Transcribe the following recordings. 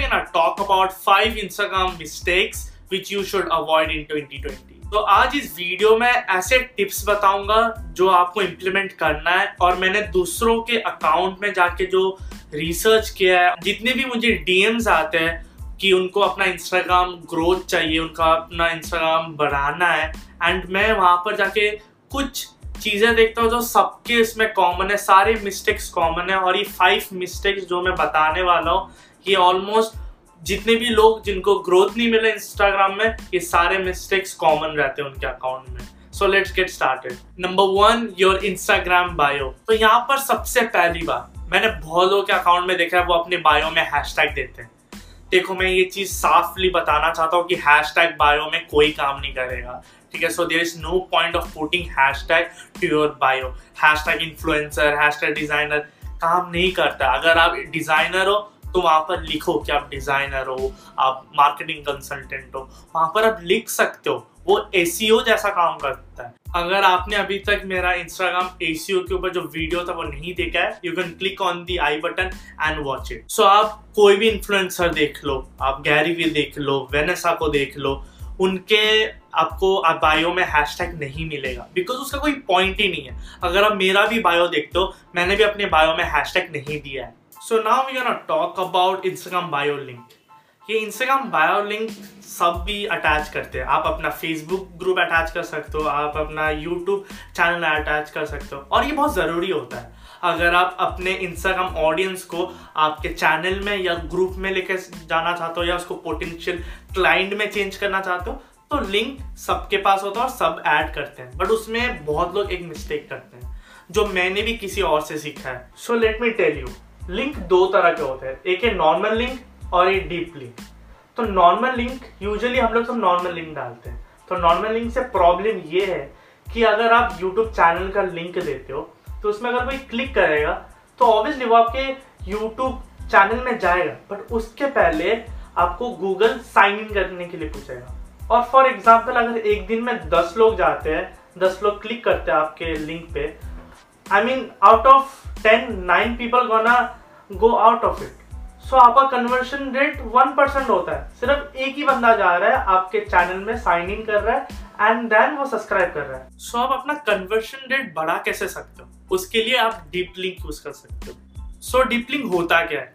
we're gonna talk about five Instagram mistakes which you should avoid in 2020. तो आज इस video में ऐसे टिप्स बताऊँगा जो आपको इम्प्लीमेंट करना है और मैंने दूसरों के अकाउंट में जाके जो रिसर्च किया है, जितने भी मुझे डीएम्स आते हैं कि उनको अपना इंस्टाग्राम ग्रोथ चाहिए, उनका अपना इंस्टाग्राम बढ़ाना है एंड मैं वहाँ पर जाके कुछ चीज़ें देखता हूँ जो सबके इसमें कॉमन है, सारे मिस्टेक्स कॉमन है और ये फाइव मिस्टेक्स जो मैं बताने वाला हूँ ये ऑलमोस्ट जितने भी लोग जिनको ग्रोथ नहीं मिला इंस्टाग्राम में, ये सारे मिस्टेक्स कॉमन रहते हैं उनके अकाउंट में। So let's get started number one your Instagram bio तो यहाँ पर सबसे पहली बात, मैंने बहुत लोगों के अकाउंट में देखा है, वो अपने बायो में हैशटैग देते हैं। देखो, मैं ये चीज़ साफली बताना चाहता हूँ कि हैशटैग बायो में कोई काम नहीं करेगा। ठीक है? So there is no point of putting hashtag to your bio hashtag influencer hashtag designer काम नहीं करता। अगर आप डिज़ाइनर हो तो वहाँ पर लिखो कि आप डिज़ाइनर हो, आप मार्केटिंग कंसल्टेंट हो, वहाँ पर आप लिख सकते हो। वो एसीओ जैसा काम करता है। अगर आपने अभी तक मेरा इंस्टाग्राम एसीओ के ऊपर जो वीडियो था वो नहीं देखा है you can click on the I button and watch it so आप कोई भी इन्फ्लुएंसर देख लो, आप गैरी भी देख लो वेनेसा को देख लो, उनके आपको आप बायो में हैशटैग नहीं मिलेगा। बिकॉज़ उसका कोई पॉइंट ही नहीं है। अगर आप मेरा भी बायो देखते हो, मैंने भी अपने बायो में हैशटैग नहीं दिया है। So now we gonna talk about Instagram bio link ये इंस्टाग्राम बायो लिंक सब भी अटैच करते हैं। आप अपना फेसबुक ग्रुप अटैच कर सकते हो, आप अपना यूट्यूब चैनल अटैच कर सकते हो। और ये बहुत ज़रूरी होता है। अगर आप अपने इंस्टाग्राम ऑडियंस को आपके चैनल में या ग्रुप में लेकर जाना चाहते हो या उसको पोटेंशियल क्लाइंट में चेंज करना चाहते हो तो लिंक सबके पास होता है और सब ऐड करते हैं। बट उसमें बहुत लोग एक मिस्टेक करते हैं, जो मैंने भी किसी और से सीखा है। So let me tell you link दो तरह के होते हैं। एक है नॉर्मल लिंक और एक डीप लिंक तो नॉर्मल लिंक यूजुअली हम लोग सब नॉर्मल लिंक डालते हैं। तो नॉर्मल लिंक से प्रॉब्लम ये है कि अगर आप यूट्यूब चैनल का लिंक देते हो तो उसमें अगर कोई क्लिक करेगा तो ऑब्वियसली वो आपके यूट्यूब चैनल में जाएगा। बट उसके पहले आपको गूगल साइन इन करने के लिए पूछेगा। और फॉर एग्ज़ाम्पल अगर एक दिन में दस लोग जाते हैं, दस लोग क्लिक करते हैं आपके लिंक पे I mean out of ten nine people gonna go out of it so आपका कन्वर्शन रेट वन परसेंट होता है। सिर्फ़ एक ही बंदा जा रहा है आपके चैनल में साइन इन कर रहा है एंड देन वो सब्सक्राइब कर रहा है। सो so, आप अपना कन्वर्शन रेट बढ़ा कैसे सकते हो? उसके लिए आप डीप लिंक यूज़ कर सकते हो। सो डीप लिंक होता क्या है?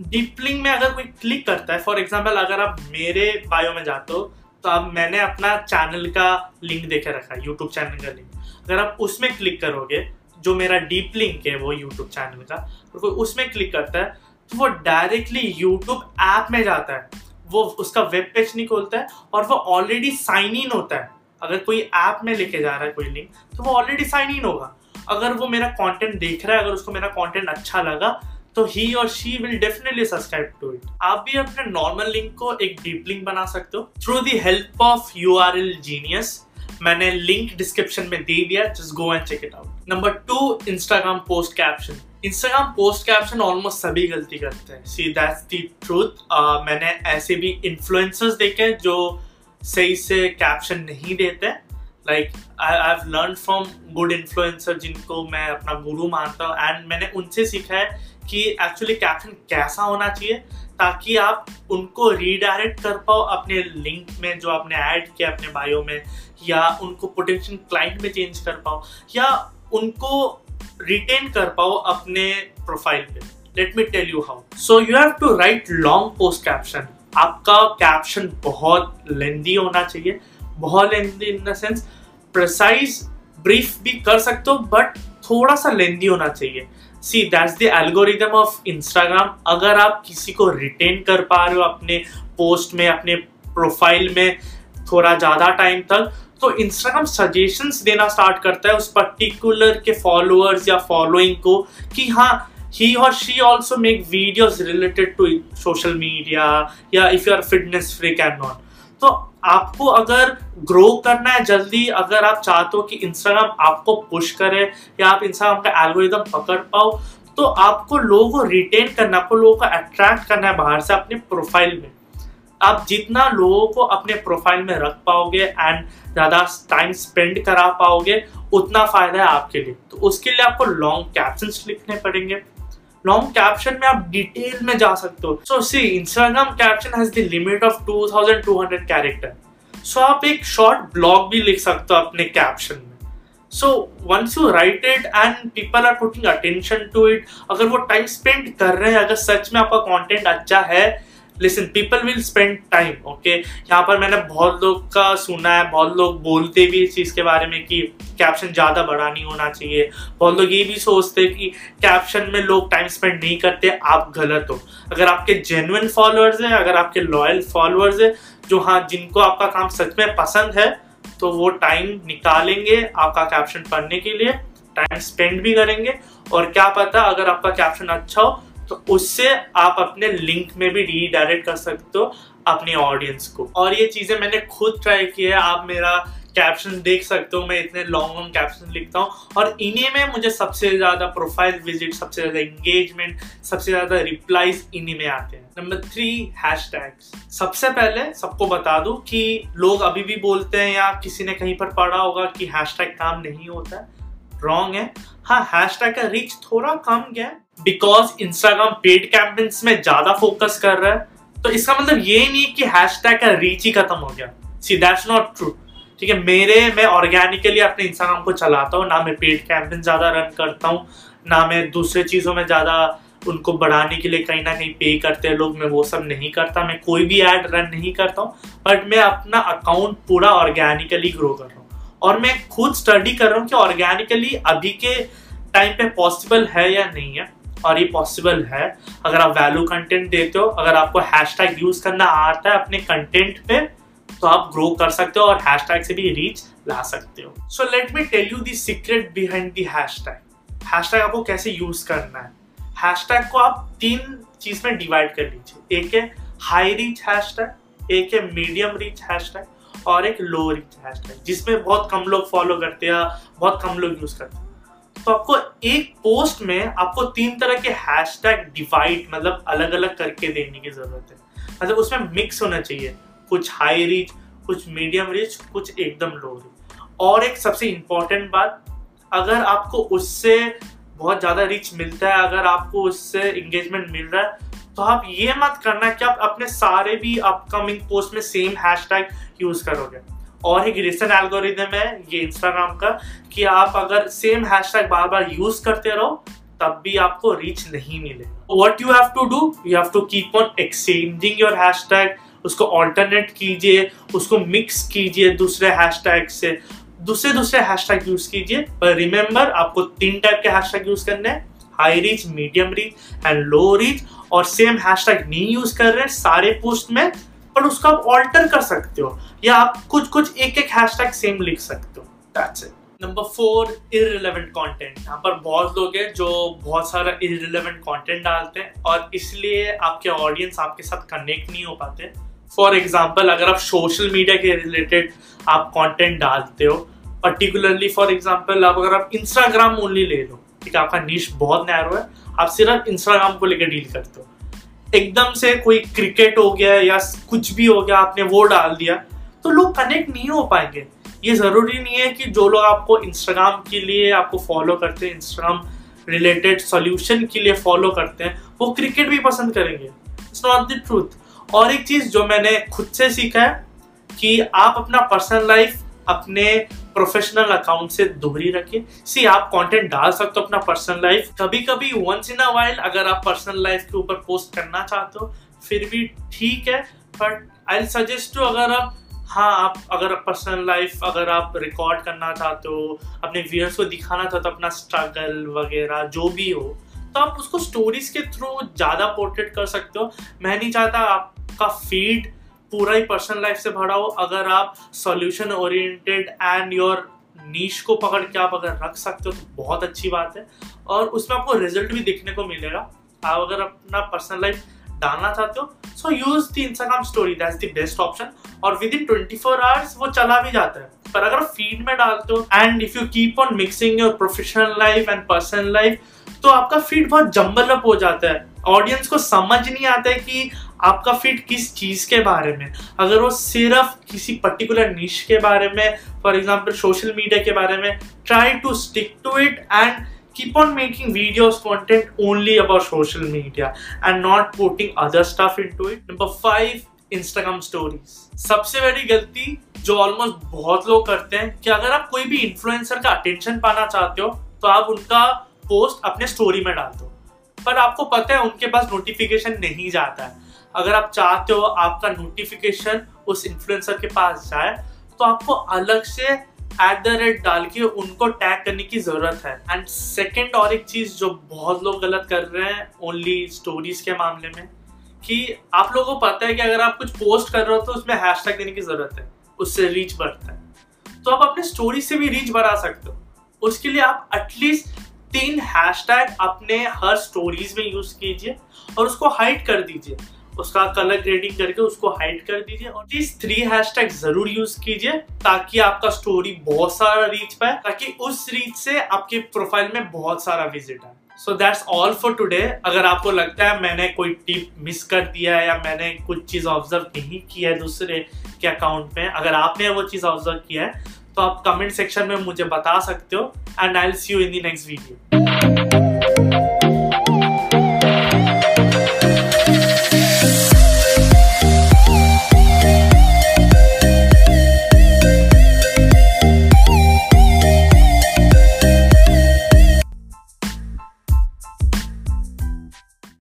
डीप लिंक में अगर कोई क्लिक करता है फॉर एग्ज़ाम्पल अगर आप मेरे बायो में जाते हो तो अब मैंने अपना चैनल का लिंक देखे रखा है यूट्यूब चैनल का लिंक अगर आप उसमें क्लिक करोगे जो मेरा डीप लिंक है वो यूट्यूब चैनल का और कोई उसमें क्लिक करता है तो वो डायरेक्टली यूट्यूब ऐप में जाता है। वो उसका वेब पेज नहीं खोलता है और वो ऑलरेडी साइन इन होता है। अगर कोई ऐप में लेके जा रहा है कोई लिंक तो वो ऑलरेडी साइन इन होगा। अगर वो मेरा कंटेंट देख रहा है, अगर उसको मेरा कंटेंट अच्छा लगा तो ही और she will definitely subscribe to it आप भी अपने नॉर्मल लिंक को एक डीप लिंक बना सकते हो। Through the help of U R L genius मैंने लिंक डिस्क्रिप्शन में दे दिया just go and check it out number two Instagram post caption Instagram post caption almost सभी गलती करते हैं. सी दैट्स दी ट्रूथ मैंने ऐसे भी इन्फ्लुएंसर्स देखे जो सही से कैप्शन नहीं देते. Like I have learn from good influencer जिनको मैं अपना गुरु मानता हूँ. एंड मैंने उनसे सीखा है कि एक्चुअली कैप्शन कैसा होना चाहिए, ताकि आप उनको रीडायरेक्ट कर पाओ अपने लिंक में जो आपने ऐड किया अपने बायो में, या उनको पोटेंशियल क्लाइंट में चेंज कर पाओ, या उनको रिटेन कर पाओ अपने प्रोफ़ाइल पे। Let me tell you how so you have to write long post caption आपका कैप्शन बहुत लेंदी होना चाहिए। बहुत lengthy in the sense precise brief भी कर सकते हो बट थोड़ा सा लेंदी होना चाहिए। See that's the algorithm of Instagram अगर आप किसी को रिटेन कर पा रहे हो अपने पोस्ट में, अपने प्रोफ़ाइल में थोड़ा ज़्यादा टाइम तक तो इंस्टाग्राम सजेशंस देना स्टार्ट करता है उस पर्टिकुलर के फॉलोअर्स या फॉलोइंग को कि हाँ ही और she also make videos related to social media या if you are fitness free can not तो आपको अगर ग्रो करना है जल्दी, अगर आप चाहते हो कि इंस्टाग्राम आपको पुश करे या आप इंस्टाग्राम का एल्गोरिदम पकड़ पाओ तो आपको लोगों को रिटेन करना, आपको लोगों को अट्रैक्ट करना है बाहर से अपने प्रोफ़ाइल में। आप जितना लोगों को अपने प्रोफ़ाइल में रख पाओगे एंड ज़्यादा टाइम स्पेंड करा पाओगे, उतना फ़ायदा है आपके लिए। तो उसके लिए आपको लॉन्ग कैप्शन लिखने पड़ेंगे। लॉन्ग कैप्शन में आप डिटेल में जा सकते हो। So see Instagram caption has the limit of 2200 character so आप एक शॉर्ट ब्लॉग भी लिख सकते हो अपने कैप्शन में। So once you write it and people are putting attention to it अगर वो टाइम स्पेंड कर रहे हैं, अगर सच में आपका कॉन्टेंट अच्छा है listen people will spend time okay यहाँ पर मैंने बहुत लोग का सुना है, बहुत लोग बोलते भी इस चीज़ के बारे में कि कैप्शन ज़्यादा बड़ा नहीं होना चाहिए। बहुत लोग ये भी सोचते हैं कि कैप्शन में लोग टाइम स्पेंड नहीं करते, आप गलत हो। अगर आपके जेन्युइन फॉलोअर्स है, अगर आपके लॉयल फॉलोअर्स है, जो हाँ जिनको आपका काम सच में पसंद है तो वो टाइम निकालेंगे आपका कैप्शन पढ़ने के लिए टाइम स्पेंड भी करेंगे। और क्या पता अगर आपका कैप्शन अच्छा हो तो उससे आप अपने लिंक में भी रीडायरेक्ट कर सकते हो अपने ऑडियंस को। और ये चीज़ें मैंने खुद ट्राई की है, आप मेरा कैप्शन देख सकते हो, मैं इतने लॉन्ग लॉन्ग कैप्शन लिखता हूँ। और इन्हीं में मुझे सबसे ज़्यादा प्रोफ़ाइल विज़िट सबसे ज़्यादा एंगेजमेंट सबसे ज़्यादा रिप्लाईज इन्हीं में आते हैं। नंबर थ्री हैश सबसे पहले सबको बता दू कि लोग अभी भी बोलते हैं या किसी ने कहीं पर पढ़ा होगा कि हैश काम नहीं होता है। रॉन्ग है। हाँ हैश का रीच थोड़ा कम गया बिकॉज़ इंस्टाग्राम पेड कैंपेन्स में ज़्यादा फोकस कर रहा है। तो इसका मतलब ये नहीं कि हैश का रीच ही खत्म हो गया। सी दैट्स नॉट ट्रू ठीक है, मेरे, मैं ऑर्गेनिकली अपने इंस्टाग्राम को चलाता हूँ, ना मैं पेड कैंपेन ज़्यादा रन करता हूँ, ना मैं दूसरे चीज़ों में ज़्यादा उनको बढ़ाने के लिए कहीं ना कहीं पे करते हैं लोग, मैं वो सब नहीं करता। मैं कोई भी एड रन नहीं करता हूँ बट मैं अपना अकाउंट पूरा ऑर्गेनिकली ग्रो कर रहा हूँ। और मैं खुद स्टडी कर रहा हूँ कि ऑर्गेनिकली अभी के टाइम पे पॉसिबल है या नहीं है। और ये पॉसिबल है। अगर आप वैल्यू कंटेंट देते हो, अगर आपको हैशटैग यूज़ करना आता है अपने कंटेंट पे तो आप ग्रो कर सकते हो और हैशटैग से भी रीच ला सकते हो। So let me tell you the secret behind the hashtag hashtag आपको कैसे यूज़ करना है? हैशटैग को आप तीन चीज़ में डिवाइड कर लीजिए। एक है हाई रीच हैशटैग एक है मीडियम रीच हैशटैग और एक लो रीच हैशटैग जिसमें बहुत कम लोग फॉलो करते हैं, बहुत कम लोग यूज़ करते हैं। तो आपको एक पोस्ट में आपको तीन तरह के हैशटैग डिवाइड मतलब अलग अलग करके देने की ज़रूरत है। मतलब उसमें मिक्स होना चाहिए। कुछ हाई रीच कुछ मीडियम रीच कुछ एकदम लो रीच और एक सबसे इंपॉर्टेंट बात, अगर आपको उससे बहुत ज़्यादा रीच मिलता है, अगर आपको उससे इंगेजमेंट मिल रहा है तो आप ये मत करना कि आप अपने सारे भी अपकमिंग पोस्ट में सेम हैशटैग यूज़ करोगे। और एक रिसेंट एल्गोरिदम है, ये इंस्टाग्राम का, कि आप अगर सेम हैशटैग बार बार यूज़ करते रहो, तब भी आपको रीच नहीं मिलेगा what you have to do you have to keep on exchanging your hashtag उसको ऑल्टरनेट कीजिए, उसको मिक्स कीजिए दूसरे हैशटैग से। दूसरे दूसरे हैशटैग यूज़ कीजिए। पर रिमेंबर आपको तीन टाइप के हैशटैग यूज़ करने हैं। High reach medium reach and low reach और सेम हैशटैग नहीं यूज़ कर रहे सारे पोस्ट में, पर उसको आप ऑल्टर कर सकते हो या आप कुछ कुछ एक एक हैशटैग सेम लिख सकते हो। That's it number four irrelevant content यहाँ पर बहुत लोग हैं जो बहुत सारा इरेलीवेंट कंटेंट डालते हैं और इसलिए आपके ऑडियंस आपके साथ कनेक्ट नहीं हो पाते। फॉर एग्ज़ाम्पल अगर आप सोशल मीडिया के रिलेटेड आप कंटेंट डालते हो पर्टिकुलरली फॉर एग्ज़ाम्पल आप अगर आप इंस्टाग्राम ओनली ले लो ठीक है आपका निश बहुत नैरो है, आप सिर्फ़ इंस्टाग्राम को लेकर डील करते हो। एकदम से कोई क्रिकेट हो गया या कुछ भी हो गया, आपने वो डाल दिया तो लोग कनेक्ट नहीं हो पाएँगे। ये ज़रूरी नहीं है कि जो लोग आपको इंस्टाग्राम के लिए आपको फॉलो करते हैं इंस्टाग्राम रिलेटेड सॉल्यूशन के लिए फॉलो करते हैं, वो क्रिकेट भी पसंद करेंगे। इट्स नॉट द ट्रूथ और एक चीज़ जो मैंने खुद से सीखा है कि आप अपना पर्सनल लाइफ अपने प्रोफेशनल अकाउंट से दूरी रखिए। सी आप कंटेंट डाल सकते हो अपना पर्सनल लाइफ कभी कभी वंस इन अ वाइल अगर आप पर्सनल लाइफ के ऊपर पोस्ट करना चाहते हो, फिर भी ठीक है। बट आई सजेस्ट टू अगर आप हाँ आप अगर पर्सनल लाइफ अगर आप रिकॉर्ड करना चाहते हो, अपने व्यूअर्स को दिखाना चाहते हो, अपना स्ट्रगल वगैरह, जो भी हो तो आप उसको स्टोरीज के थ्रू ज़्यादा पोर्ट्रेट कर सकते हो। मैं नहीं चाहता आपका फ़ीड पूरा ही पर्सनल लाइफ से भरा हो, अगर आप सॉल्यूशन ओरिएंटेड एंड योर नीच को पकड़ के आप अगर रख सकते हो तो बहुत अच्छी बात है। और उसमें आपको रिज़ल्ट भी देखने को मिलेगा। आप अगर अपना पर्सनल लाइफ डालना चाहते हो so use the Instagram story that's the best option और within twenty four hours वो चला भी जाता है। पर अगर फ़ीड में डालते हो and if you keep on mixing your professional life and personal life तो आपका फ़ीड बहुत जम्बल अप हो जाता है। ऑडियंस को समझ नहीं आता है कि आपका फिट किस चीज़ के बारे में। अगर वो सिर्फ़ किसी पर्टिकुलर निश के बारे में फॉर एग्ज़ाम्पल सोशल मीडिया के बारे में try to stick to it and keep on making videos, content only about social media and not putting other stuff into it. Number five Instagram stories सबसे बड़ी गलती जो ऑलमोस्ट बहुत लोग करते हैं कि अगर आप कोई भी इन्फ्लुएंसर का अटेंशन पाना चाहते हो तो आप उनका पोस्ट अपने स्टोरी में डाल दो। पर आपको पता है, उनके पास नोटिफिकेशन नहीं जाता है। अगर आप चाहते हो आपका नोटिफिकेशन उस इन्फ्लुएंसर के पास जाए तो आपको अलग से एट द रेट डाल के उनको टैग करने की ज़रूरत है। एंड सेकेंड और एक चीज़ जो बहुत लोग गलत कर रहे हैं ओनली स्टोरीज के मामले में, कि आप लोगों को पता है कि अगर आप कुछ पोस्ट कर रहे हो तो उसमें हैश टैग देने की ज़रूरत है, उससे रीच बढ़ता है। तो आप अपने स्टोरी से भी रीच बढ़ा सकते हो। उसके लिए आप एटलीस्ट तीन हैशटैग अपने हर स्टोरीज में यूज़ कीजिए और उसको हाइड कर दीजिए। उसका कलर ग्रेडिंग करके उसको हाइड कर दीजिए और प्लीज़ थ्री हैशटैग ज़रूर यूज़ कीजिए ताकि आपका स्टोरी बहुत सारा रीच पाए, ताकि उस रीच से आपके प्रोफ़ाइल में बहुत सारा विज़िट आए। So that's all for today अगर आपको लगता है मैंने कोई टिप मिस कर दिया है या मैंने कुछ चीज़ ऑब्ज़र्व नहीं किया है दूसरे के अकाउंट में, अगर आपने वो चीज़ ऑब्ज़र्व किया है तो आप कमेंट सेक्शन में मुझे बता सकते हो and I see you in the next video